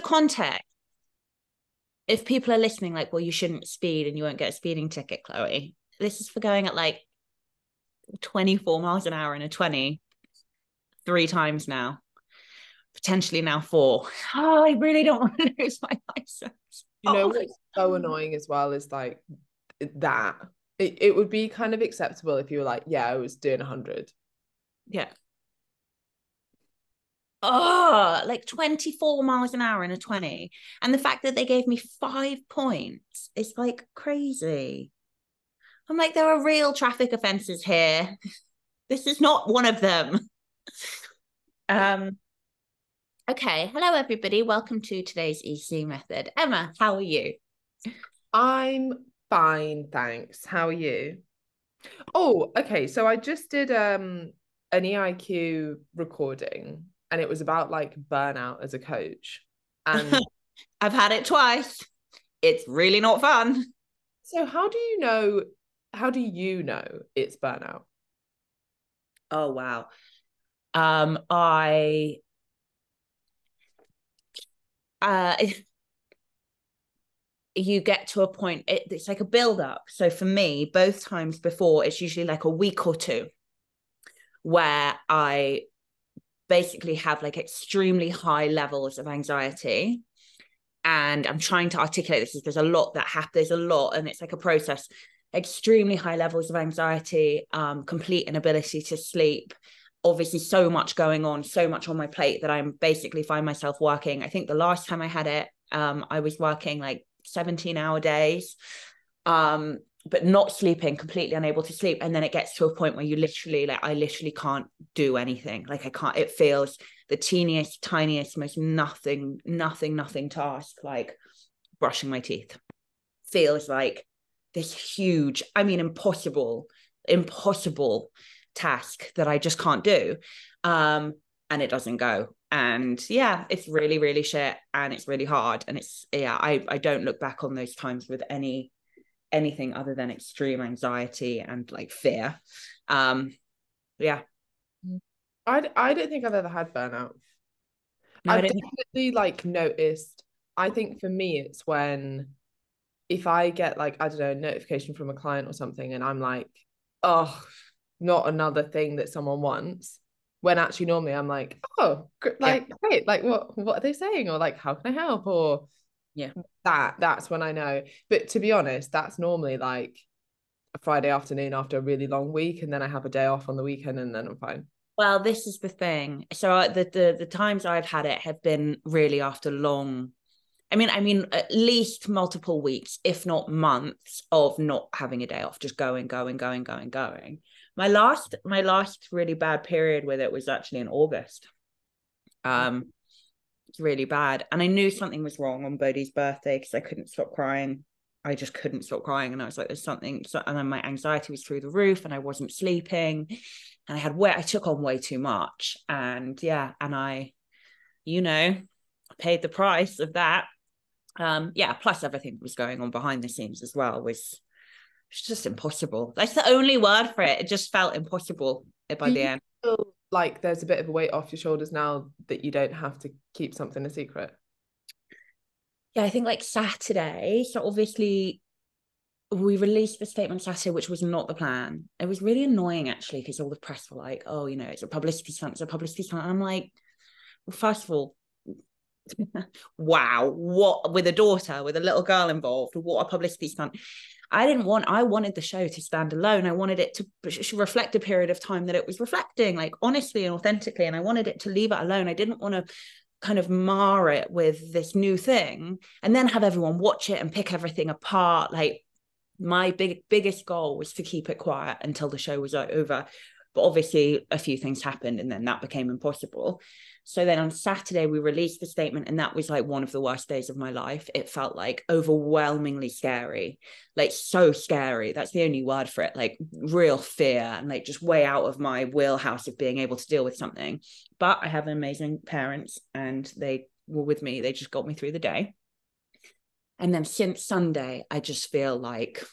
For context, if people are listening, like, well, you shouldn't speed and you won't get a speeding ticket, Chloe, this is for going at like 24 miles an hour in a 20 three times now, potentially now four. Oh, I really don't want to lose my license. You know oh. what's so annoying as well is like that. It, it would be kind of acceptable if you were like, yeah, I was doing 100. Yeah oh, like 24 miles an hour in a 20. And the fact that they gave me five points is like crazy. I'm like, there are real traffic offenses here. This is not one of them. um, okay. Hello, everybody. Welcome to today's EC method. Emma, how are you? I'm fine, thanks. How are you? Oh, okay. So I just did um an EIQ recording and it was about like burnout as a coach. And I've had it twice. It's really not fun. So how do you know how do you know it's burnout? Oh wow. Um I uh you get to a point it, it's like a build up so for me both times before it's usually like a week or two where i basically have like extremely high levels of anxiety. And i'm trying to articulate this there's a lot that happens there's a lot and it's like a process. Extremely high levels of anxiety um, complete inability to sleep. Obviously so much going on so much on my plate that i'm basically find myself working. I think the last time i had it um, i was working like 17 hour days. Um, but not sleeping, completely unable to sleep. And then it gets to a point where you literally, like, I literally can't do anything. Like, I can't, it feels the teeniest, tiniest, most nothing, nothing, nothing task, like brushing my teeth, feels like this huge, I mean, impossible, impossible task that I just can't do. Um, and it doesn't go. And yeah, it's really, really shit and it's really hard. And it's, yeah, I, I don't look back on those times with any anything other than extreme anxiety and like fear. Um, yeah. I I don't think I've ever had burnout. No, I've definitely like noticed. I think for me, it's when if I get like I don't know a notification from a client or something, and I'm like, oh, not another thing that someone wants. When actually normally I'm like, oh, like yeah. great, like what what are they saying, or like how can I help, or yeah. That that's when i know. But to be honest that's normally like a friday afternoon after a really long week and then i have a day off on the weekend and then i'm fine. Well this is the thing. So the the, the times i've had it have been really after long I mean, I mean, at least multiple weeks, if not months, of not having a day off, just going, going, going, going, going. My last, my last really bad period with it was actually in August. Um, it's really bad. And I knew something was wrong on Bodhi's birthday because I couldn't stop crying. I just couldn't stop crying. And I was like, there's something. So, and then my anxiety was through the roof and I wasn't sleeping. And I had way, I took on way too much. And yeah, and I, you know, paid the price of that. Um, yeah, plus everything that was going on behind the scenes as well was it's just impossible. That's the only word for it. It just felt impossible by the end like there's a bit of a weight off your shoulders now that you don't have to keep something a secret? Yeah, I think like Saturday. So obviously we released the statement Saturday, which was not the plan. It was really annoying actually, because all the press were like, oh, you know, it's a publicity stunt, it's a publicity stunt. I'm like, well, first of all, wow, what with a daughter, with a little girl involved, what a publicity stunt. I didn't want, I wanted the show to stand alone. I wanted it to reflect a period of time that it was reflecting, like honestly and authentically. And I wanted it to leave it alone. I didn't want to kind of mar it with this new thing and then have everyone watch it and pick everything apart. Like my big biggest goal was to keep it quiet until the show was over But obviously, a few things happened and then that became impossible. So then on Saturday, we released the statement, and that was like one of the worst days of my life. It felt like overwhelmingly scary, like so scary. That's the only word for it, like real fear and like just way out of my wheelhouse of being able to deal with something. But I have amazing parents, and they were with me. They just got me through the day. And then since Sunday, I just feel like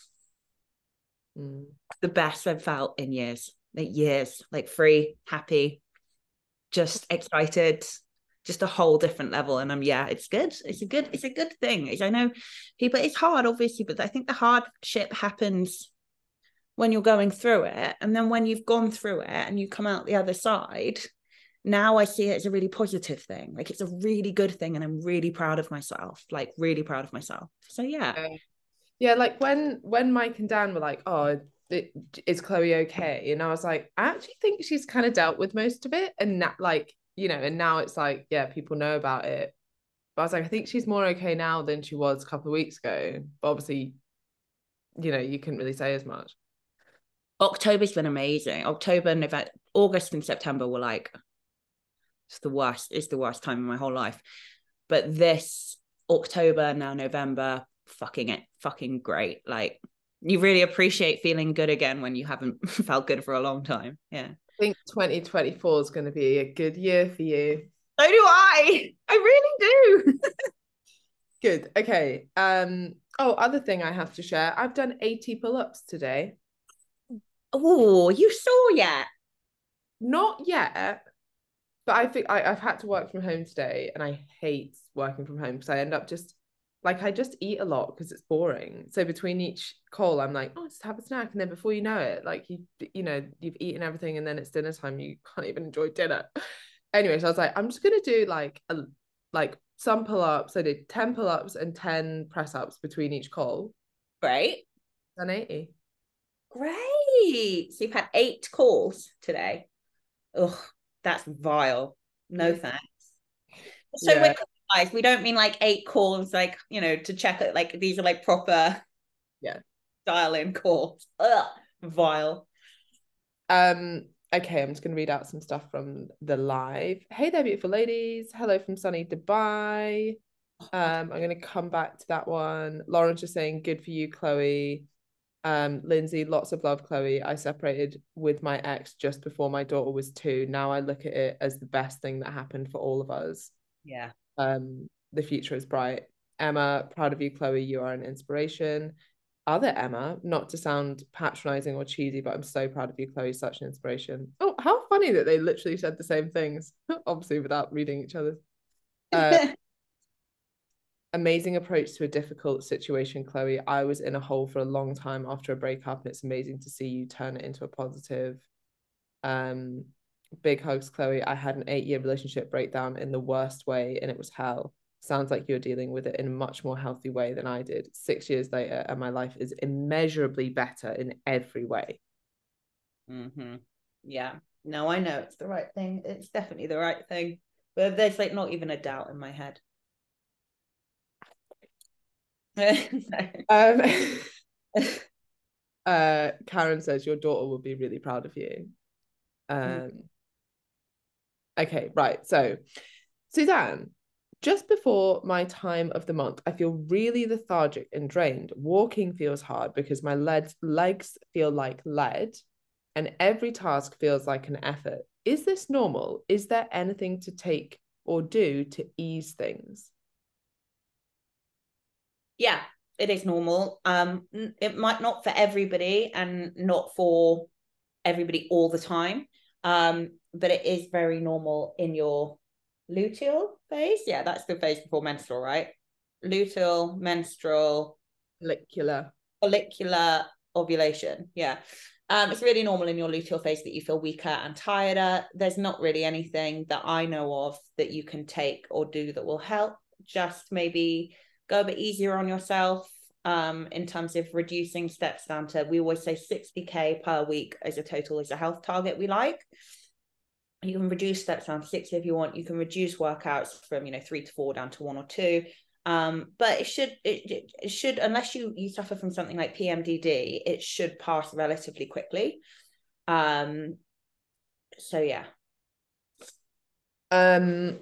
mm. the best I've felt in years, like years, like free, happy, just excited, just a whole different level. And I'm, yeah, it's good. It's a good, it's a good thing. I know people, it's hard, obviously, but I think the hardship happens when you're going through it. And then when you've gone through it and you come out the other side, now I see it as a really positive thing. Like it's a really good thing, and I'm really proud of myself. Like really proud of myself. So yeah, yeah. Like when when Mike and Dan were like, "Oh, is Chloe okay?" and I was like, I actually think she's kind of dealt with most of it, and that like you know, and now it's like, yeah, people know about it. But I was like, I think she's more okay now than she was a couple of weeks ago. But obviously, you know, you couldn't really say as much. October's been amazing. October, November, August, and September were like it's the worst. It's the worst time in my whole life. But this October, now November, fucking it, fucking great. Like you really appreciate feeling good again when you haven't felt good for a long time. Yeah. I think 2024 is going to be a good year for you. So do I. I really do. good. Okay. Um. Oh, other thing I have to share. I've done 80 pull-ups today. Oh, you saw yet? Not yet, but I think I, I've had to work from home today and I hate working from home because I end up just like I just eat a lot because it's boring. So between each call, I'm like, oh, just have a snack, and then before you know it, like you, you know, you've eaten everything, and then it's dinner time. You can't even enjoy dinner. Anyway, so I was like, I'm just gonna do like a like some pull ups. I did ten pull ups and ten press ups between each call. Great. Done eighty. Great. So you've had eight calls today. Ugh, that's vile. No thanks. So yeah. Guys, we don't mean like eight calls, like you know, to check it. Like these are like proper, yeah, dial in calls. Ugh, vile. Um. Okay, I'm just going to read out some stuff from the live. Hey there, beautiful ladies. Hello from sunny Dubai. Um, I'm going to come back to that one. Lauren's just saying, good for you, Chloe. Um, Lindsay, lots of love, Chloe. I separated with my ex just before my daughter was two. Now I look at it as the best thing that happened for all of us. Yeah. Um, the future is bright. Emma, proud of you, Chloe. You are an inspiration. Other Emma, not to sound patronizing or cheesy, but I'm so proud of you, Chloe. Such an inspiration. Oh, how funny that they literally said the same things, obviously without reading each other. Uh, amazing approach to a difficult situation, Chloe. I was in a hole for a long time after a breakup, and it's amazing to see you turn it into a positive. Um, big hugs, Chloe. I had an eight-year relationship breakdown in the worst way, and it was hell. Sounds like you're dealing with it in a much more healthy way than I did. Six years later, and my life is immeasurably better in every way. Mm-hmm. Yeah. No, I know it's the right thing. It's definitely the right thing. But there's like not even a doubt in my head. um, uh, Karen says your daughter will be really proud of you. Um, okay, right. So, Suzanne, just before my time of the month, I feel really lethargic and drained. Walking feels hard because my legs feel like lead, and every task feels like an effort. Is this normal? Is there anything to take or do to ease things? yeah it is normal um it might not for everybody and not for everybody all the time um but it is very normal in your luteal phase yeah that's the phase before menstrual right luteal menstrual follicular follicular ovulation yeah um, it's really normal in your luteal phase that you feel weaker and tireder. There's not really anything that I know of that you can take or do that will help. Just maybe go a bit easier on yourself um, in terms of reducing steps down to, we always say 60K per week as a total is a health target we like. You can reduce steps down to 60 if you want. You can reduce workouts from, you know, three to four down to one or two. Um, but it should it, it should unless you you suffer from something like PMDD, it should pass relatively quickly. Um, so yeah. Um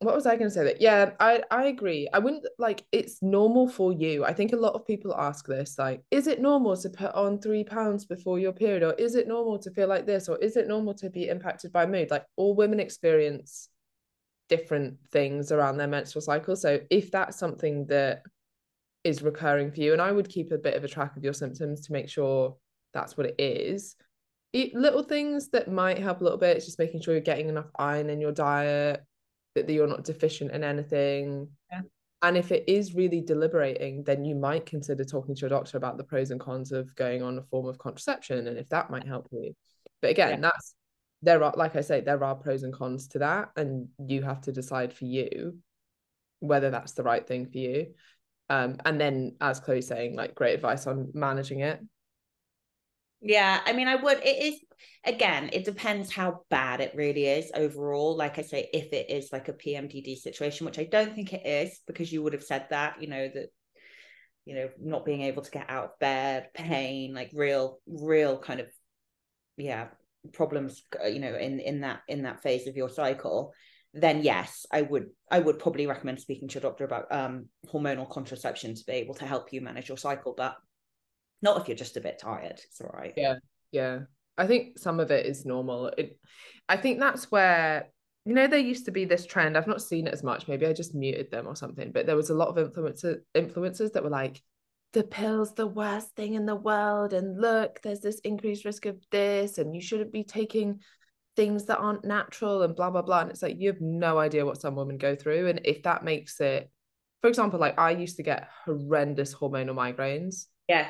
what was I going to say? That yeah I I agree. I wouldn't like it's normal for you. I think a lot of people ask this like is it normal to put on three pounds before your period? Or is it normal to feel like this? Or is it normal to be impacted by mood? Like all women experience different things around their menstrual cycle. So if that's something that is recurring for you and I would keep a bit of a track of your symptoms to make sure that's what it is. Eat little things that might help a little bit it's just making sure you're getting enough iron in your diet that you're not deficient in anything. Yeah. And if it is really deliberating, then you might consider talking to your doctor about the pros and cons of going on a form of contraception and if that might help you. But again, yeah. that's there are like I say, there are pros and cons to that, and you have to decide for you whether that's the right thing for you. Um, and then as Chloe's saying, like great advice on managing it. Yeah, I mean, I would. It is again, it depends how bad it really is overall. Like I say, if it is like a PMDD situation, which I don't think it is, because you would have said that, you know, that you know, not being able to get out of bed, pain, like real, real kind of, yeah, problems, uh, you know, in in that in that phase of your cycle. Then yes, I would I would probably recommend speaking to your doctor about um hormonal contraception to be able to help you manage your cycle, but not if you're just a bit tired. It's all right. Yeah. Yeah. I think some of it is normal. It, I think that's where you know there used to be this trend. I've not seen it as much. Maybe I just muted them or something. But there was a lot of influencer influencers that were like, "The pill's the worst thing in the world," and look, there's this increased risk of this, and you shouldn't be taking things that aren't natural and blah blah blah. And it's like you have no idea what some women go through, and if that makes it, for example, like I used to get horrendous hormonal migraines. Yeah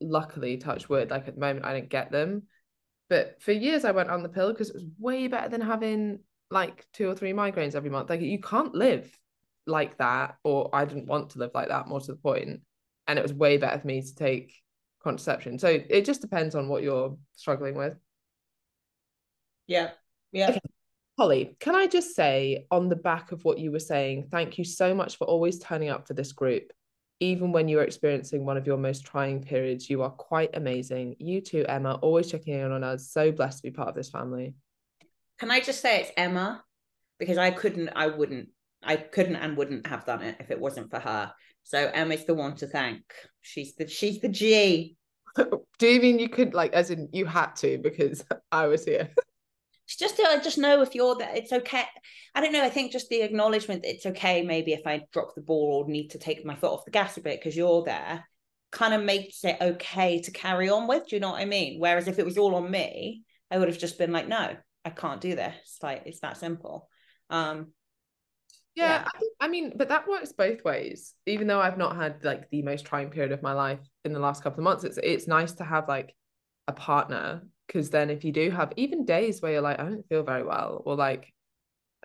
luckily touch wood like at the moment i don't get them. But for years i went on the pill because it was way better than having like two or three migraines every month. Like you can't live like that or i didn't want to live like that more to the point. And it was way better for me to take contraception. So it just depends on what you're struggling with. Yeah. Yeah. Okay. Holly, can I just say on the back of what you were saying, thank you so much for always turning up for this group even when you're experiencing one of your most trying periods, you are quite amazing. You too, Emma, always checking in on us. So blessed to be part of this family. Can I just say it's Emma? Because I couldn't, I wouldn't, I couldn't and wouldn't have done it if it wasn't for her. So Emma's the one to thank. She's the she's the G. Do you mean you could like as in you had to because I was here? Just to just know if you're that it's okay. I don't know i think just the acknowledgement that it's okay maybe if i drop the ball or need to take my foot off the gas a bit because you're there kind of makes it okay to carry on with do you know what i mean? Whereas if it was all on me i would have just been like no i can't do this. Like it's that simple. Um yeah, yeah. I, think, I mean but that works both ways. Even though i've not had like the most trying period of my life in the last couple of months it's it's nice to have like a partner because then if you do have even days where you're like i don't feel very well or like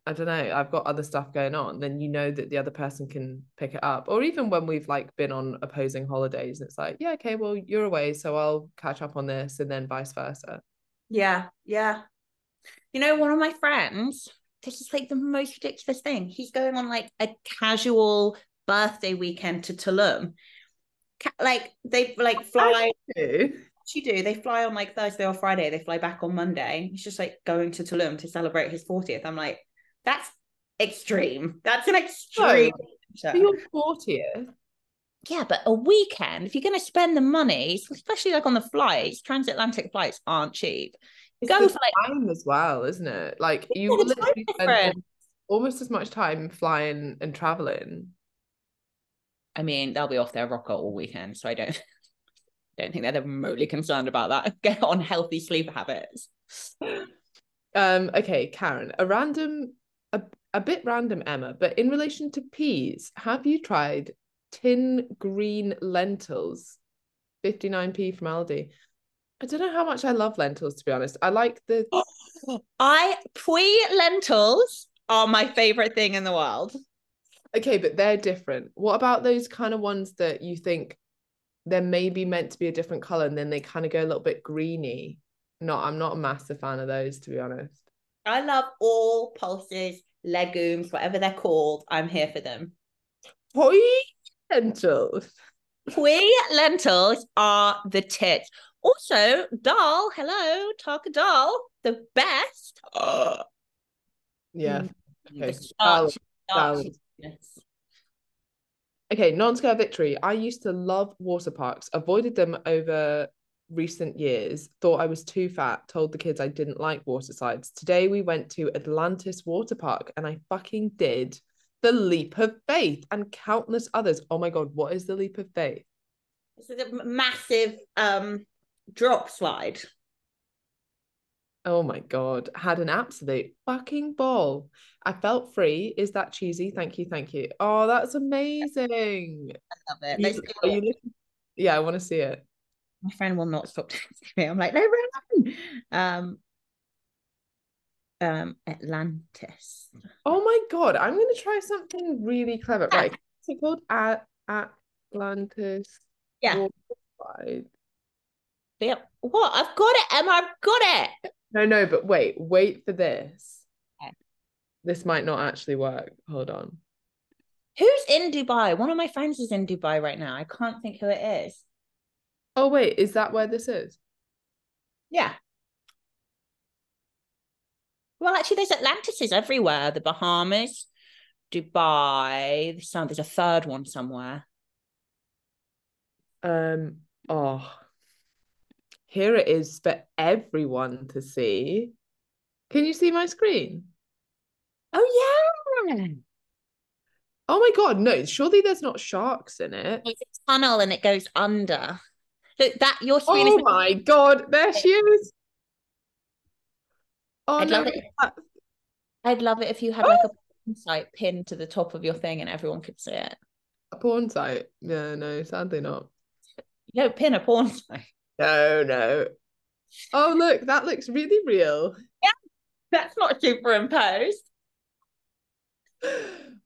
i don't know i've got other stuff going on then you know that the other person can pick it up. Or even when we've like been on opposing holidays it's like yeah okay well you're away so i'll catch up on this and then vice versa. Yeah yeah. You know one of my friends this is like the most ridiculous thing he's going on like a casual birthday weekend to tulum. Like they like fly you do. They fly on like Thursday or Friday. They fly back on Monday. He's just like going to Tulum to celebrate his 40th. I'm like, that's extreme. That's an extreme. No, for your 40th. Yeah, but a weekend, if you're going to spend the money, especially like on the flights, transatlantic flights aren't cheap. It's Go for like time as well, isn't it? Like you literally spend almost as much time flying and traveling. I mean, they'll be off their rocker all weekend, so I don't don't think they're remotely concerned about that. Get on healthy sleep habits. Um, okay, Karen, a random, a, a bit random, Emma, but in relation to peas, have you tried tin green lentils? 59p from Aldi. I don't know how much I love lentils, to be honest. I like the. I Puy lentils are my favorite thing in the world. Okay, but they're different. What about those kind of ones that you think they're maybe meant to be a different color and then they kind of go a little bit greeny. No, I'm not a massive fan of those to be honest. I love all pulses, legumes, whatever they're called. I'm here for them. Puy lentils. Puy lentils are the tits. Also, Dahl, hello, Tarka Dahl, the best. Yeah. Mm. Okay. The starch- Dahl- starchiness. Okay, non-scale victory. I used to love water parks, avoided them over recent years, thought I was too fat, told the kids I didn't like water slides. Today we went to Atlantis Water Park and I fucking did the leap of faith and countless others. Oh my god, what is the leap of faith? This is a massive um drop slide. Oh my god, had an absolute fucking ball. I felt free. Is that cheesy? Thank you, thank you. Oh, that's amazing. I love it. You- Let's do are you Yeah, I want to see it. My friend will not stop texting me. I'm like, no, run. Um, um, Atlantis. Oh my god, I'm gonna try something really clever. Right, what's it called? At Atlantis. Yeah. Slide. Yep. What? I've got it, Emma. I've got it. No, no, but wait, wait for this. Okay. This might not actually work. Hold on. Who's in Dubai? One of my friends is in Dubai right now. I can't think who it is. Oh wait, is that where this is? Yeah. Well, actually, there's Atlantises everywhere. The Bahamas, Dubai. There's some- there's a third one somewhere. Um, oh, here it is for everyone to see. Can you see my screen? Oh yeah. Oh my god, no, surely there's not sharks in it. It's a tunnel and it goes under. Look, that your screen Oh is. my god, there she is. Oh I'd no, love it. I'd love it if you had like a porn site pinned to the top of your thing and everyone could see it. a porn site. Yeah, no, sadly not. You don't pin a porn site. No, no. Oh, look, that looks really real. Yeah, that's not superimposed.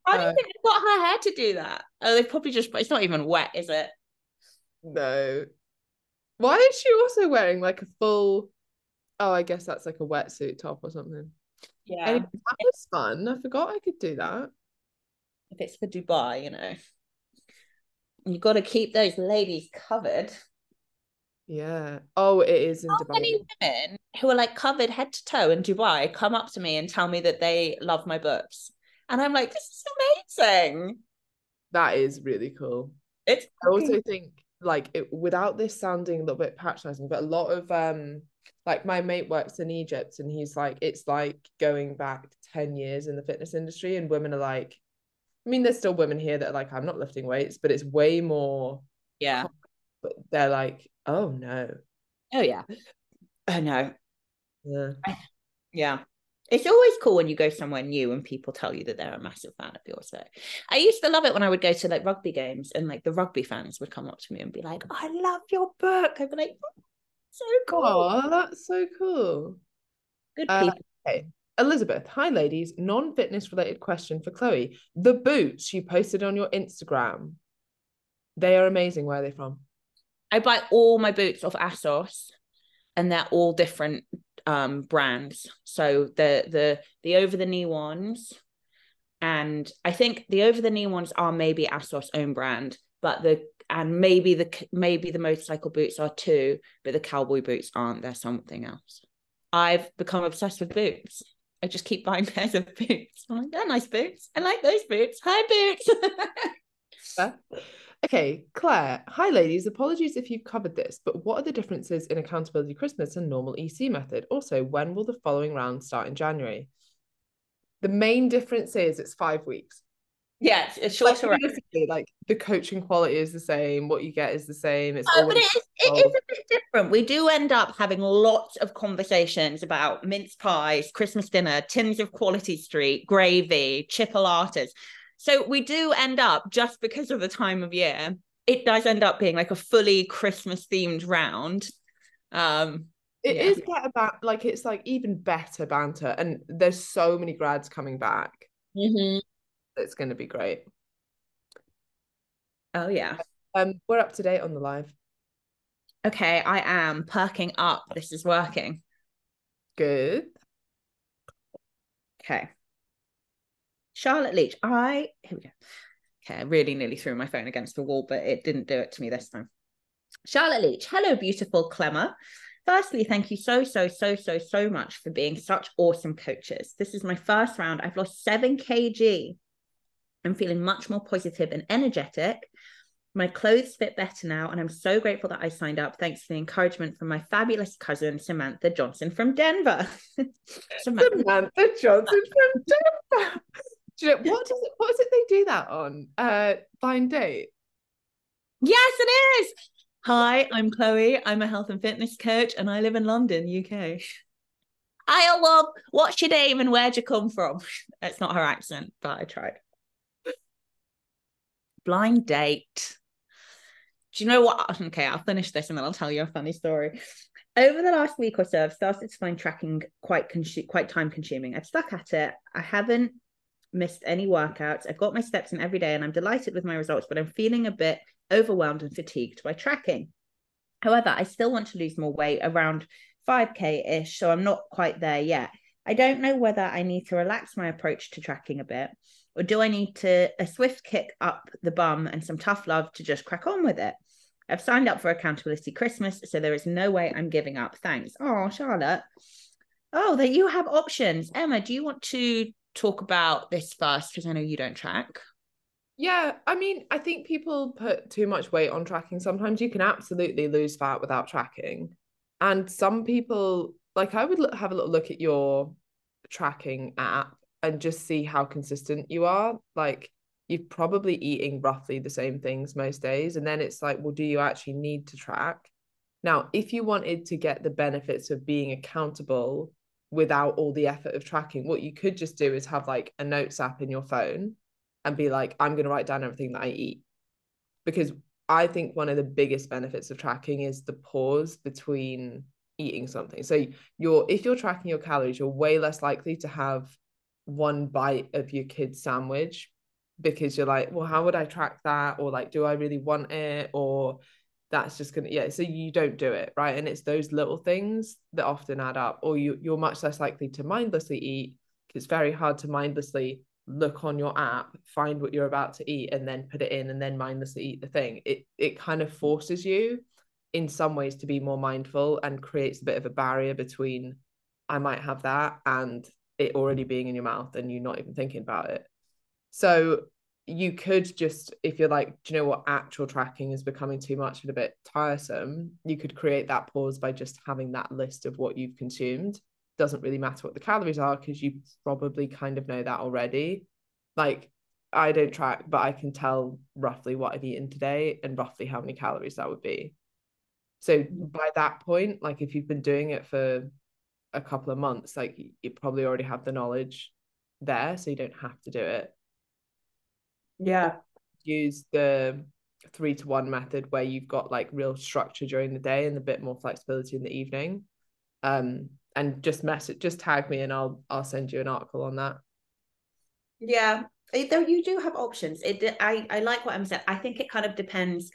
How do you think they got her hair to do that? Oh, they probably just. It's not even wet, is it? no. Why is she also wearing like a full? Oh, I guess that's like a wetsuit top or something. Yeah. Anyway, that was fun. I forgot I could do that. if it's for Dubai, you know, you've got to keep those ladies covered. Yeah. Oh, it is in How Dubai. many women who are like covered head to toe in Dubai come up to me and tell me that they love my books? And I'm like, this is amazing. That is really cool. It's I also think like it without this sounding a little bit patronizing, but a lot of um like my mate works in Egypt and he's like it's like going back 10 years in the fitness industry and women are like I mean there's still women here that are like I'm not lifting weights, but it's way more yeah. But they're like, oh no. Oh yeah. Oh no. Yeah. Yeah. It's always cool when you go somewhere new and people tell you that they're a massive fan of yours. So I used to love it when I would go to like rugby games and like the rugby fans would come up to me and be like, I love your book. I'd be like, "Oh, so cool. Oh, that's so cool. Good Uh, people. Okay. Elizabeth, hi ladies. Non-fitness related question for Chloe. The boots you posted on your Instagram, they are amazing. Where are they from? I buy all my boots off ASOS and they're all different um brands. So the the the over the knee ones and I think the over the knee ones are maybe ASOS own brand, but the and maybe the maybe the motorcycle boots are too, but the cowboy boots aren't. They're something else. I've become obsessed with boots. I just keep buying pairs of boots. I'm like, they're nice boots. I like those boots. Hi, boots. Okay, Claire. Hi, ladies. Apologies if you've covered this, but what are the differences in accountability Christmas and normal EC method? Also, when will the following round start in January? The main difference is it's five weeks. yeah, it's, it's Like, shorter. like the coaching quality is the same, what you get is the same. It's Uh, but it is, it is a bit different. We do end up having lots of conversations about mince pies, Christmas dinner, tins of Quality Street, gravy, chipolatas. So we do end up, just because of the time of year, it does end up being like a fully Christmas themed round. Um, It Yeah. is better ba- like it's like even better banter, and there's so many grads coming back. It's going to be great. Oh, yeah. Um, we're up to date on the live. Okay, I am perking up. This is working. Good. Okay. Charlotte Leach. I here we go. Okay, I really nearly threw my phone against the wall, but it didn't do it to me this time. Charlotte Leach, hello, beautiful Clemmer. Firstly, thank you so, so, so, so, so much for being such awesome coaches. This is my first round. I've lost seven kg. I'm feeling much more positive and energetic. My clothes fit better now, and I'm so grateful that I signed up. Thanks for the encouragement from my fabulous cousin, Samantha Johnson from Denver. Samantha. Samantha Johnson from Denver. Do you know, what does it, what is it they do that on? Uh, blind date. Yes, it is. Hi, I'm Chloe. I'm a health and fitness coach, and I live in London, UK. I love. What's your name and where'd you come from? It's not her accent, but I tried. Blind date. Do you know what? Okay, I'll finish this and then I'll tell you a funny story. Over the last week or so, I've started to find tracking quite quite time consuming. I've stuck at it. I haven't missed any workouts. I've got my steps in every day and I'm delighted with my results, but I'm feeling a bit overwhelmed and fatigued by tracking. However, I still want to lose more weight around 5K ish, so I'm not quite there yet. I don't know whether I need to relax my approach to tracking a bit, or do I need to a swift kick up the bum and some tough love to just crack on with it? I've signed up for Accountability Christmas, so there is no way I'm giving up. Thanks. Oh, Charlotte. Oh, that you have options. Emma, do you want to talk about this first? Because I know you don't track. Yeah, I mean, I think people put too much weight on tracking. Sometimes you can absolutely lose fat without tracking. And some people, like, I would have a little look at your tracking app and just see how consistent you are. Like, you're probably eating roughly the same things most days. And then it's like, well, do you actually need to track? Now, if you wanted to get the benefits of being accountable without all the effort of tracking, what you could just do is have like a notes app in your phone and be like, I'm going to write down everything that I eat. Because I think one of the biggest benefits of tracking is the pause between eating something. So you're if you're tracking your calories, you're way less likely to have one bite of your kid's sandwich because you're like, well, how would I track that? Or like, do I really want it? Or that's just gonna yeah. So you don't do it, right? And it's those little things that often add up. Or you you're much less likely to mindlessly eat. It's very hard to mindlessly look on your app, find what you're about to eat, and then put it in and then mindlessly eat the thing. It it kind of forces you in some ways to be more mindful and creates a bit of a barrier between I might have that and it already being in your mouth and you not even thinking about it. So you could just, if you're like, do you know what, actual tracking is becoming too much and a bit tiresome, you could create that pause by just having that list of what you've consumed doesn't really matter what the calories are because you probably kind of know that already. Like I don't track, but I can tell roughly what I've eaten today and roughly how many calories that would be. So mm. by that point, like if you've been doing it for a couple of months, like you probably already have the knowledge there, so you don't have to do it. Yeah. Use the three to one method where you've got like real structure during the day and a bit more flexibility in the evening. Um, and just message just tag me and I'll I'll send you an article on that. Yeah. Though you do have options. It I I like what I'm saying. I think it kind of depends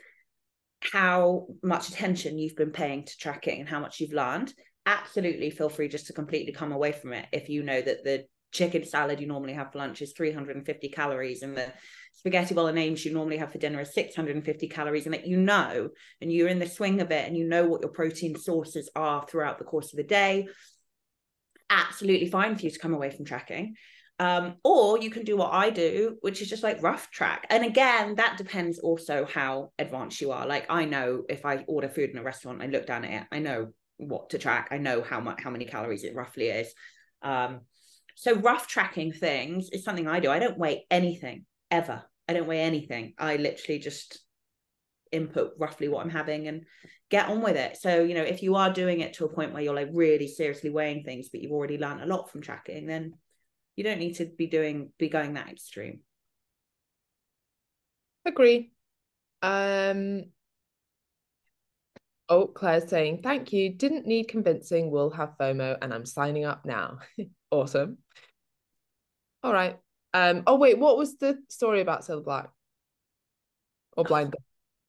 how much attention you've been paying to tracking and how much you've learned. Absolutely feel free just to completely come away from it if you know that the chicken salad you normally have for lunch is 350 calories and the spaghetti bolognese you normally have for dinner is 650 calories and that you know and you're in the swing of it and you know what your protein sources are throughout the course of the day absolutely fine for you to come away from tracking um, or you can do what I do, which is just like rough track. And again, that depends also how advanced you are. Like I know if I order food in a restaurant, I look down at it, I know what to track. I know how much how many calories it roughly is. Um, so rough tracking things is something I do. I don't weigh anything ever. I don't weigh anything. I literally just input roughly what I'm having and get on with it. So, you know, if you are doing it to a point where you're like really seriously weighing things, but you've already learned a lot from tracking, then you don't need to be doing be going that extreme. Agree. Um Oh, Claire's saying, thank you. Didn't need convincing. We'll have FOMO and I'm signing up now. awesome. All right. Um, oh wait, what was the story about Cilla Black? Or blind?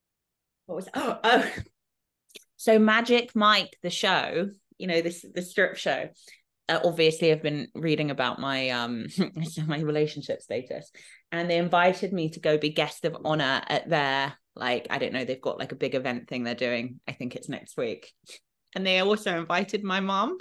what was oh, oh so Magic Mike, the show, you know, this the strip show. uh, obviously I've been reading about my um my relationship status, and they invited me to go be guest of honor at their like I don't know they've got like a big event thing they're doing. I think it's next week, and they also invited my mom.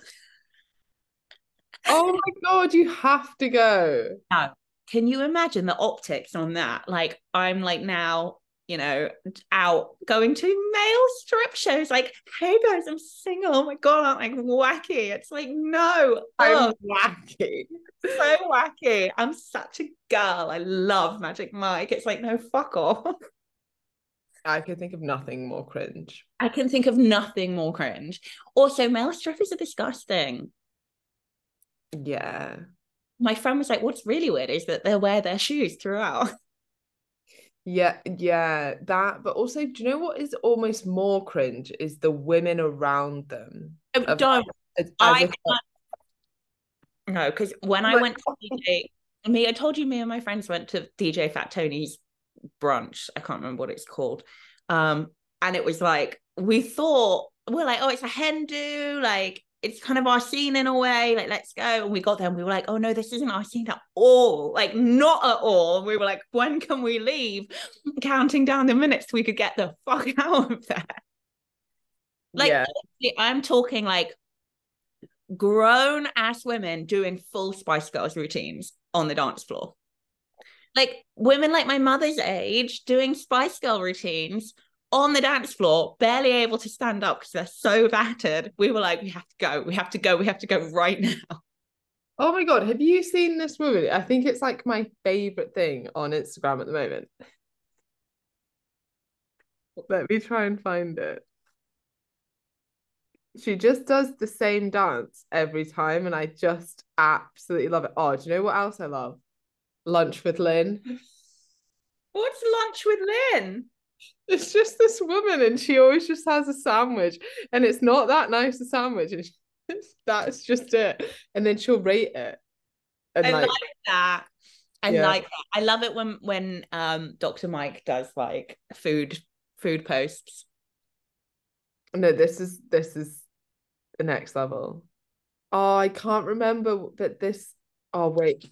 Oh my god, you have to go. No, can you imagine the optics on that? Like I'm like now you know, out going to male strip shows. Like, hey guys, I'm single. Oh my god, I'm like wacky. It's like, no, I'm oh, wacky. So wacky. I'm such a girl. I love Magic Mike. It's like, no, fuck off. I can think of nothing more cringe. I can think of nothing more cringe. Also, male strippers are disgusting. Yeah. My friend was like, what's really weird is that they'll wear their shoes throughout. Yeah, yeah, that. But also, do you know what is almost more cringe? Is the women around them. Oh, don't. As, as I no, because when I went to DJ, me, I told you, me and my friends went to DJ Fat Tony's brunch. I can't remember what it's called. Um, and it was like we thought we're like, oh, it's a hen do, like it's kind of our scene in a way. Like, let's go. And we got there and we were like, oh no, this isn't our scene at all. Like, not at all. And we were like, when can we leave? Counting down the minutes we could get the fuck out of there. Like, yeah. I'm talking like grown ass women doing full Spice Girls routines on the dance floor. Like women like my mother's age doing Spice Girl routines on the dance floor, barely able to stand up because they're so battered. We were like, we have to go, we have to go, we have to go right now. Oh my god, have you seen this movie? I think it's like my favorite thing on Instagram at the moment. Let me try and find it. She just does the same dance every time, and I just absolutely love it. Oh, do you know what else I love? Lunch with Lynn. What's lunch with Lynn? It's just this woman and she always just has a sandwich and it's not that nice a sandwich and that's just it and then she'll rate it and I like, like that I yeah. like that. I love it when when um Dr. Mike does like food food posts. No, this is this is the next level. Oh, I can't remember, but this. Oh wait.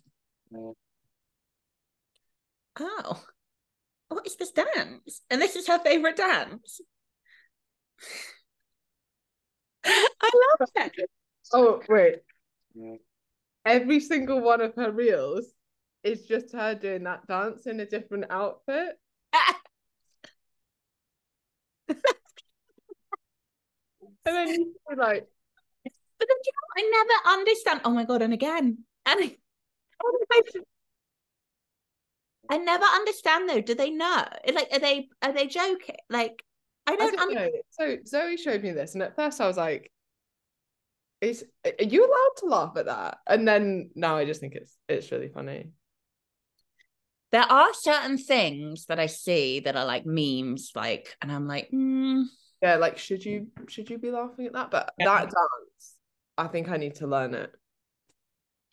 Oh what is this dance? And this is her favorite dance. I love it. Oh, wait. Every single one of her reels is just her doing that dance in a different outfit. and then you like, but then you know, I never understand. Oh my god! And again, and oh I never understand though. Do they know? Like, are they are they joking? Like, I don't, I don't know. So Zoe showed me this, and at first I was like, "Is are you allowed to laugh at that?" And then now I just think it's it's really funny. There are certain things that I see that are like memes, like, and I'm like, mm. yeah, like should you should you be laughing at that? But yeah. that dance, I think I need to learn it.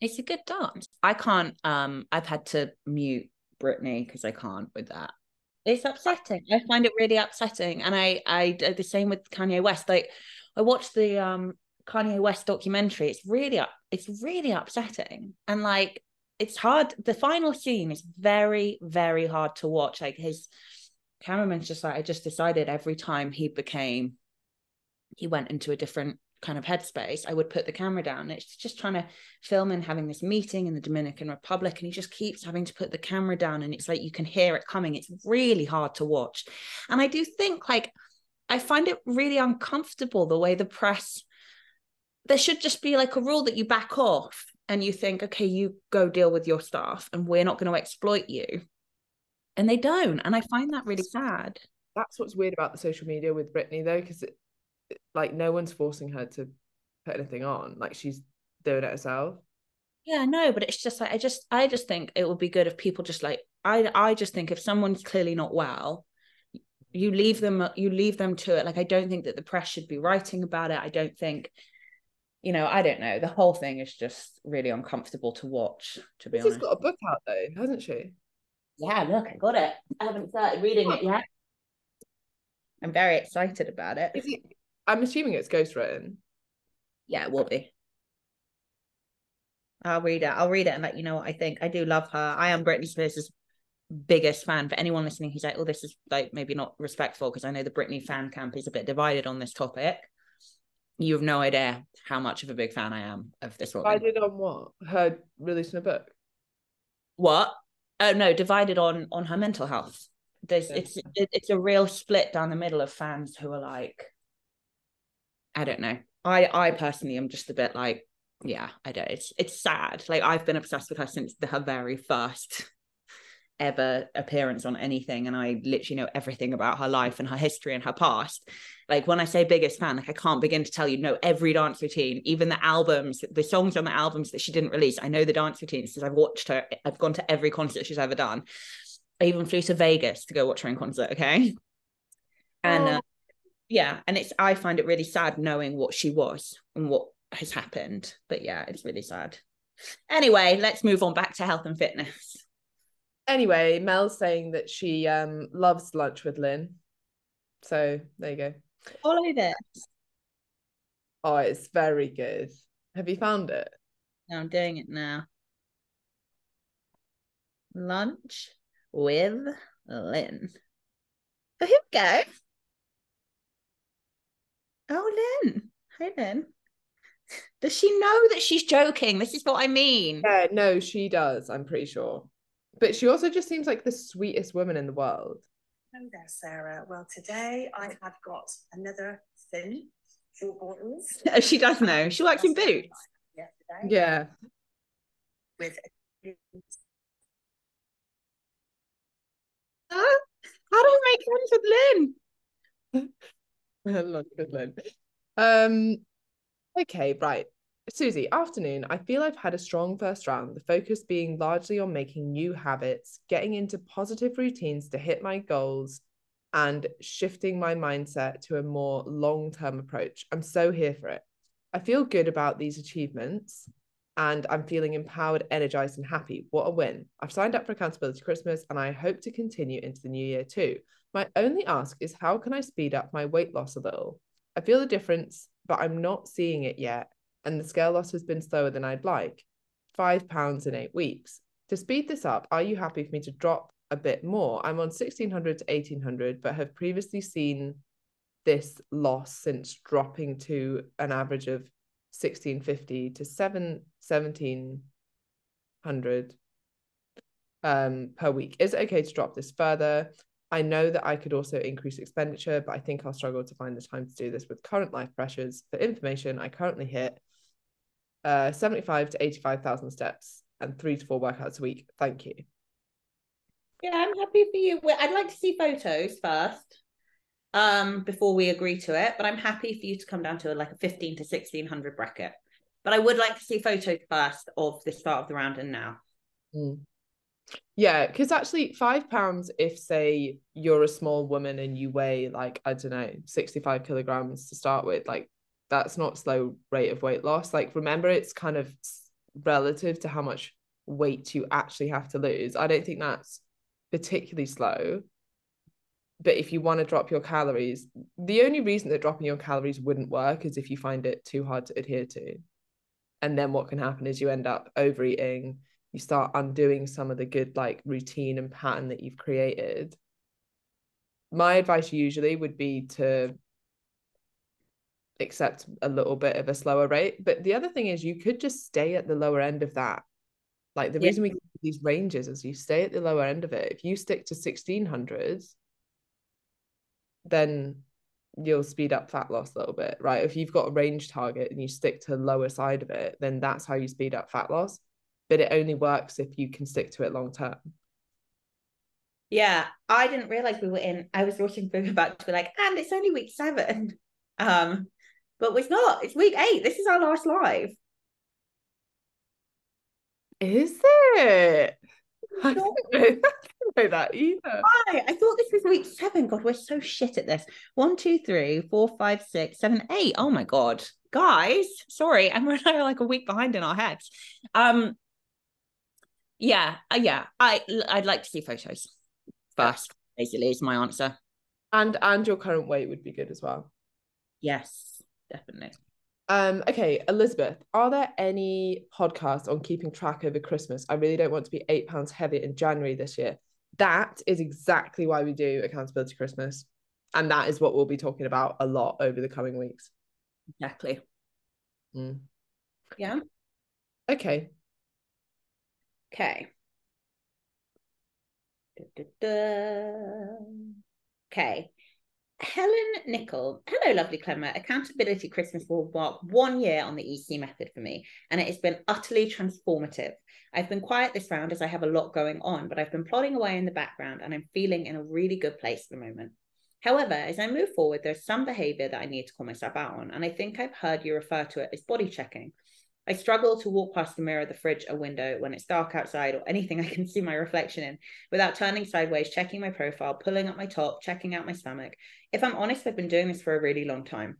It's a good dance. I can't. Um, I've had to mute Britney because I can't with that. It's upsetting. I find it really upsetting, and I I the same with Kanye West. Like I watched the um Kanye West documentary. It's really it's really upsetting, and like it's hard. The final scene is very very hard to watch. Like his cameraman's just like I just decided every time he became he went into a different kind of headspace, I would put the camera down. It's just trying to film and having this meeting in the Dominican Republic, and he just keeps having to put the camera down, and it's like you can hear it coming. It's really hard to watch, and I do think like I find it really uncomfortable the way the press. There should just be like a rule that you back off and you think, okay, you go deal with your staff, and we're not going to exploit you. And they don't, and I find that really sad. That's what's weird about the social media with Britney, though, because like no one's forcing her to put anything on. Like she's doing it herself. Yeah, no, but it's just like I just I just think it would be good if people just like I I just think if someone's clearly not well, you leave them you leave them to it. Like I don't think that the press should be writing about it. I don't think you know, I don't know. The whole thing is just really uncomfortable to watch, to be She's honest. She's got a book out though, hasn't she? Yeah, look, I got it. I haven't started reading it yet. I'm very excited about it. Is it I'm assuming it's ghostwritten. Yeah, it will be. I'll read it. I'll read it and let you know what I think. I do love her. I am Britney Spears' biggest fan. For anyone listening who's like, oh, this is like maybe not respectful because I know the Britney fan camp is a bit divided on this topic. You have no idea how much of a big fan I am of this woman. Divided on what? Her releasing a book. What? Oh no, divided on on her mental health. There's Yeah. it's it, it's a real split down the middle of fans who are like, I don't know. I I personally am just a bit like, yeah, I don't. It's it's sad. Like I've been obsessed with her since the, her very first ever appearance on anything, and I literally know everything about her life and her history and her past. Like when I say biggest fan, like I can't begin to tell you know every dance routine, even the albums, the songs on the albums that she didn't release. I know the dance routines because I've watched her. I've gone to every concert she's ever done. I even flew to Vegas to go watch her in concert. Okay, and Oh. uh, yeah, and it's I find it really sad knowing what she was and what has happened. But yeah, it's really sad. Anyway, let's move on back to health and fitness. Anyway, Mel's saying that she um loves lunch with Lynn. So there you go. Follow this. Oh, it's very good. Have you found it? No, I'm doing it now. Lunch with Lynn. Oh, here we go. Oh, Lynn. Hi, Lynn. Does she know that she's joking? This is what I mean. Yeah, no, she does, I'm pretty sure. But she also just seems like the sweetest woman in the world. Hello there, Sarah. Well, today I have got another thin short bottles. Oh, she does know. She works in boots. Yeah. with Huh? How do we make friends with Lynn? Um, okay, right. Susie, afternoon. I feel I've had a strong first round, the focus being largely on making new habits, getting into positive routines to hit my goals, and shifting my mindset to a more long term approach. I'm so here for it. I feel good about these achievements and I'm feeling empowered, energized, and happy. What a win. I've signed up for Accountability Christmas and I hope to continue into the new year too. My only ask is how can I speed up my weight loss a little? I feel the difference, but I'm not seeing it yet. And the scale loss has been slower than I'd like. Five pounds in eight weeks. To speed this up, are you happy for me to drop a bit more? I'm on 1600 to 1800, but have previously seen this loss since dropping to an average of 1650 to 7 1700 um per week. Is it okay to drop this further? I know that I could also increase expenditure, but I think I'll struggle to find the time to do this with current life pressures. For information, I currently hit uh 75 to 85,000 steps and three to four workouts a week. Thank you. Yeah, I'm happy for you. I'd like to see photos first, um, before we agree to it. But I'm happy for you to come down to like a 15 to 1600 bracket. But I would like to see photos first of the start of the round and now. Yeah, because actually, five pounds if, say, you're a small woman and you weigh like, I don't know, 65 kilograms to start with, like, that's not slow rate of weight loss. Like, remember, it's kind of relative to how much weight you actually have to lose. I don't think that's particularly slow. But if you want to drop your calories, the only reason that dropping your calories wouldn't work is if you find it too hard to adhere to. And then what can happen is you end up overeating, you start undoing some of the good like routine and pattern that you've created. My advice usually would be to accept a little bit of a slower rate. But the other thing is you could just stay at the lower end of that. Like the Yeah. reason we give these ranges is you stay at the lower end of it. If you stick to 1600s, then you'll speed up fat loss a little bit, right? If you've got a range target and you stick to the lower side of it, then that's how you speed up fat loss. But it only works if you can stick to it long term. Yeah, I didn't realize we were in. I was watching about to be like, and it's only week seven. Um, but it's not, it's week eight. This is our last live. Is it? I didn't know, that either. Why? I thought this was week seven. God, we're so shit at this. One, two, three, four, five, six, seven, eight. Oh my god, guys, sorry, and we're now like a week behind in our heads. Um, yeah, uh, yeah, I I'd like to see photos first. Basically, is my answer. And and your current weight would be good as well. Yes, definitely. Um, okay, Elizabeth, are there any podcasts on keeping track over Christmas? I really don't want to be eight pounds heavier in January this year. That is exactly why we do Accountability Christmas. And that is what we'll be talking about a lot over the coming weeks. Exactly. Mm. Yeah. Okay. Okay. Okay. Helen Nickel. Hello, lovely Clemmer. Accountability Christmas will mark one year on the EC method for me, and it has been utterly transformative. I've been quiet this round as I have a lot going on, but I've been plodding away in the background and I'm feeling in a really good place at the moment. However, as I move forward, there's some behavior that I need to call myself out on, and I think I've heard you refer to it as body checking. I struggle to walk past the mirror, the fridge, a window when it's dark outside or anything I can see my reflection in without turning sideways, checking my profile, pulling up my top, checking out my stomach. If I'm honest, I've been doing this for a really long time.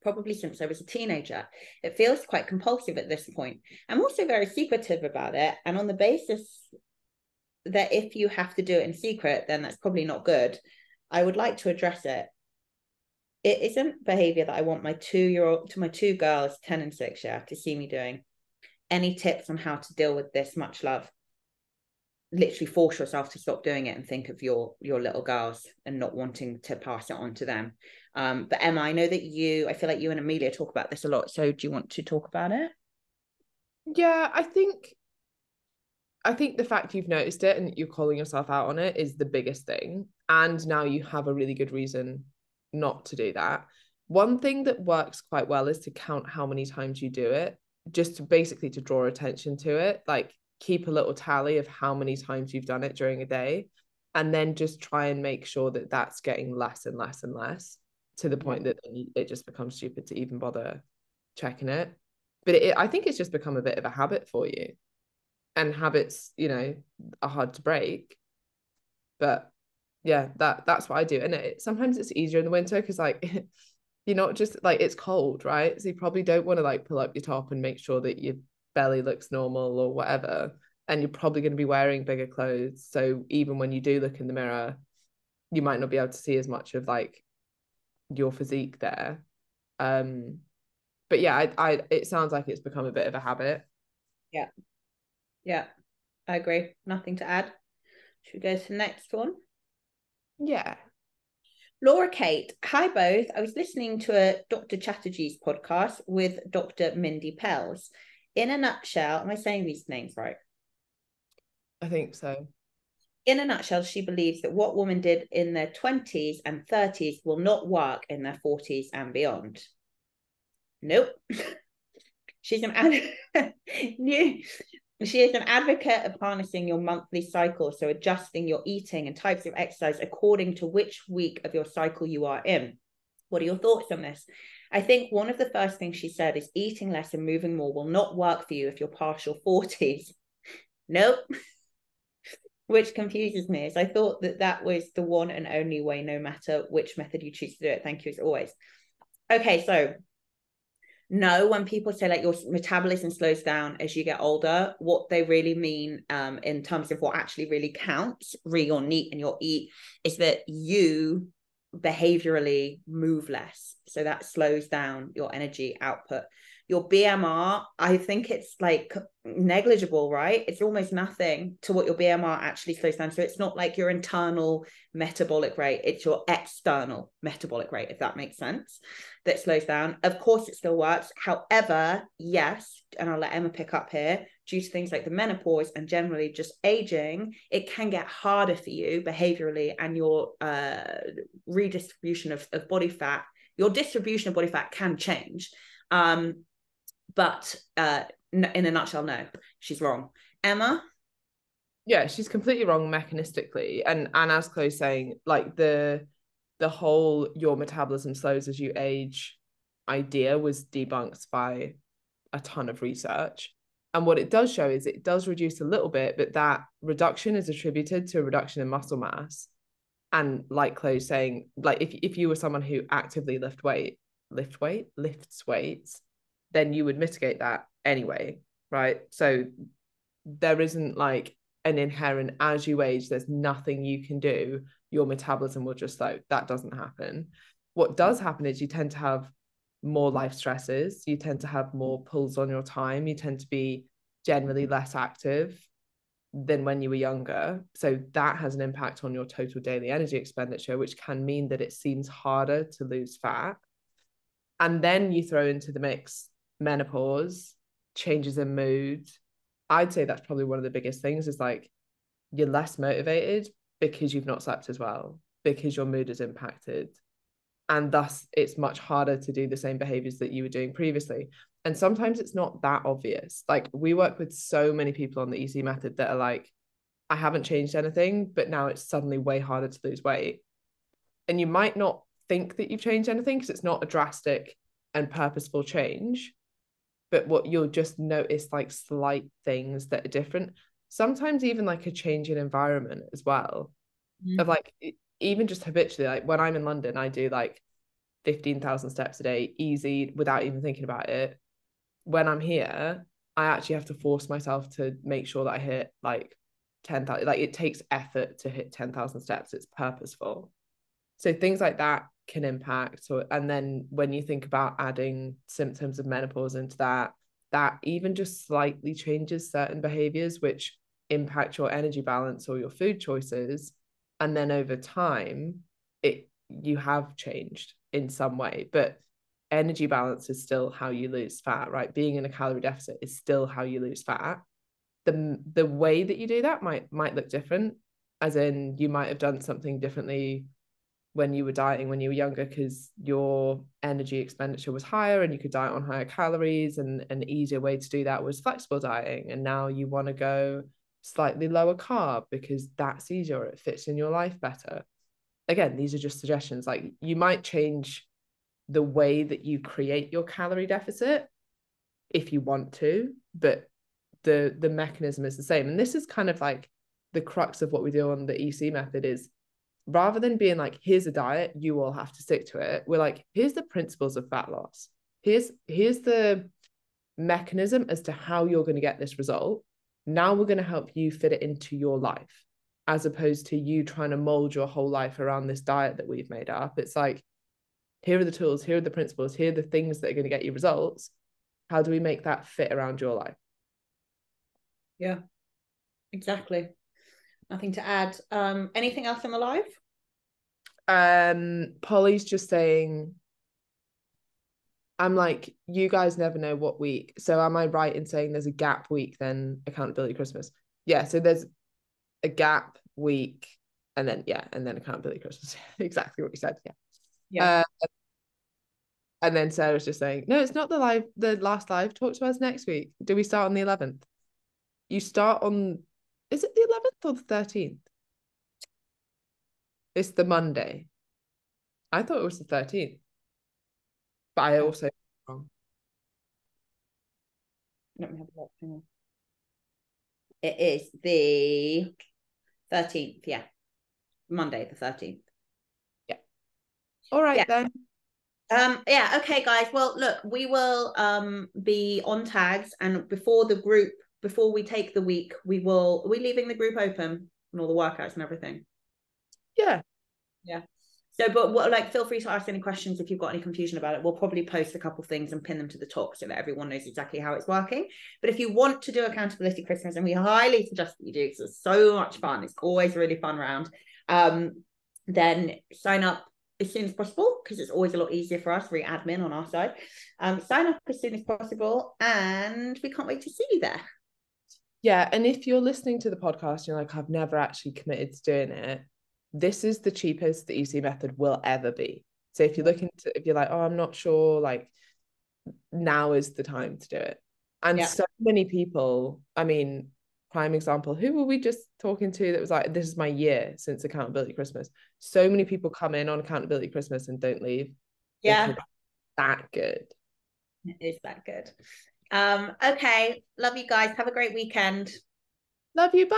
Probably since I was a teenager. It feels quite compulsive at this point. I'm also very secretive about it. And on the basis that if you have to do it in secret, then that's probably not good. I would like to address it it isn't behavior that I want my two year old to my two girls, 10 and 6, year, to see me doing. Any tips on how to deal with this much love? Literally force yourself to stop doing it and think of your your little girls and not wanting to pass it on to them. Um, but Emma, I know that you, I feel like you and Amelia talk about this a lot. So do you want to talk about it? Yeah, I think I think the fact you've noticed it and you're calling yourself out on it is the biggest thing. And now you have a really good reason not to do that. One thing that works quite well is to count how many times you do it, just to basically to draw attention to it. Like keep a little tally of how many times you've done it during a day, and then just try and make sure that that's getting less and less and less to the point that it just becomes stupid to even bother checking it. But it, I think it's just become a bit of a habit for you, and habits, you know, are hard to break. But yeah that that's what i do. And it sometimes it's easier in the winter because like you're not just like it's cold right? So you probably don't want to like pull up your top and make sure that your belly looks normal or whatever. And you're probably going to be wearing bigger clothes. So even when you do look in the mirror you might not be able to see as much of like your physique there. Um but yeah I, I it sounds like it's become a bit of a habit. Yeah. Yeah i agree. Nothing to add. Should we go to the next one yeah. Laura Kate, hi both. I was listening to a Dr. Chatterjee's podcast with Dr. Mindy Pelz. In a nutshell, am I saying these names right? I think so. In a nutshell, she believes that what women did in their 20s and 30s will not work in their 40s and beyond. Nope. She's an ad- new she is an advocate of harnessing your monthly cycle, so adjusting your eating and types of exercise according to which week of your cycle you are in. What are your thoughts on this? I think one of the first things she said is eating less and moving more will not work for you if you're your 40s. nope. which confuses me, as I thought that that was the one and only way, no matter which method you choose to do it. Thank you as always. Okay, so no when people say like your metabolism slows down as you get older what they really mean um, in terms of what actually really counts re your neat and your eat is that you behaviorally move less so that slows down your energy output your BMR, I think it's like negligible, right? It's almost nothing to what your BMR actually slows down. So it's not like your internal metabolic rate, it's your external metabolic rate, if that makes sense, that slows down. Of course, it still works. However, yes, and I'll let Emma pick up here, due to things like the menopause and generally just aging, it can get harder for you behaviorally and your uh, redistribution of, of body fat, your distribution of body fat can change. Um, but uh, in a nutshell, no, she's wrong. Emma? Yeah, she's completely wrong mechanistically. And and as Chloe's saying, like the the whole your metabolism slows as you age idea was debunked by a ton of research. And what it does show is it does reduce a little bit, but that reduction is attributed to a reduction in muscle mass. And like Chloe's saying, like if, if you were someone who actively lift weight, lift weight, lifts weights, then you would mitigate that anyway, right? So there isn't like an inherent as you age, there's nothing you can do. Your metabolism will just slow. That doesn't happen. What does happen is you tend to have more life stresses. You tend to have more pulls on your time. You tend to be generally less active than when you were younger. So that has an impact on your total daily energy expenditure, which can mean that it seems harder to lose fat. And then you throw into the mix menopause, changes in mood. I'd say that's probably one of the biggest things is like you're less motivated because you've not slept as well, because your mood is impacted. And thus, it's much harder to do the same behaviors that you were doing previously. And sometimes it's not that obvious. Like, we work with so many people on the EC method that are like, I haven't changed anything, but now it's suddenly way harder to lose weight. And you might not think that you've changed anything because it's not a drastic and purposeful change. But what you'll just notice like slight things that are different. Sometimes even like a change in environment as well. Mm-hmm. Of like even just habitually, like when I'm in London, I do like 15,000 steps a day, easy, without even thinking about it. When I'm here, I actually have to force myself to make sure that I hit like 10,000. Like it takes effort to hit 10,000 steps. It's purposeful. So things like that can impact. So, and then when you think about adding symptoms of menopause into that, that even just slightly changes certain behaviors, which impact your energy balance or your food choices and then over time it you have changed in some way but energy balance is still how you lose fat right? Being in a calorie deficit is still how you lose fat. The the way that you do that might might look different as in you might have done something differently when you were dieting when you were younger because your energy expenditure was higher and you could diet on higher calories and an easier way to do that was flexible dieting. And now you want to go slightly lower carb because that's easier it fits in your life better. Again these are just suggestions. Like you might change the way that you create your calorie deficit if you want to but the the mechanism is the same. And this is kind of like the crux of what we do on the EC method is rather than being like here's a diet you all have to stick to it we're like here's the principles of fat loss here's here's the mechanism as to how you're going to get this result now we're going to help you fit it into your life, as opposed to you trying to mold your whole life around this diet that we've made up. It's like, here are the tools, here are the principles, here are the things that are going to get you results. How do we make that fit around your life? Yeah, exactly. Nothing to add. Um, anything else in the live? Um, Polly's just saying I'm like, you guys never know what week. So am I right in saying there's a gap week then accountability Christmas? Yeah. So there's a gap week and then yeah, and then accountability Christmas. exactly what you said. Yeah. Yeah. Uh, and then Sarah's just saying, no, it's not the live, the last live. Talk to us next week. Do we start on the 11th? You start on, is it the 11th or the 13th? It's the Monday. I thought it was the 13th but I also wrong. Let me have a look. Hang on. It is the 13th, yeah. Monday, the 13th. Yeah. All right yeah. then. Um, yeah, okay, guys. Well, look, we will um be on tags and before the group, before we take the week, we will are we leaving the group open and all the workouts and everything? Yeah. Yeah. So, but what, like, feel free to ask any questions if you've got any confusion about it. We'll probably post a couple things and pin them to the top so that everyone knows exactly how it's working. But if you want to do accountability Christmas, and we highly suggest that you do because it's so much fun, it's always a really fun round. Um, then sign up as soon as possible because it's always a lot easier for us, re admin on our side. Um, sign up as soon as possible, and we can't wait to see you there. Yeah, and if you're listening to the podcast, you're like, I've never actually committed to doing it this is the cheapest the EC method will ever be. So if you're mm. looking to, if you're like, oh, I'm not sure, like now is the time to do it. And yeah. so many people, I mean, prime example, who were we just talking to that was like, this is my year since accountability Christmas. So many people come in on accountability Christmas and don't leave. Yeah. That good. It is that good. Um, okay. Love you guys. Have a great weekend. Love you. Bye.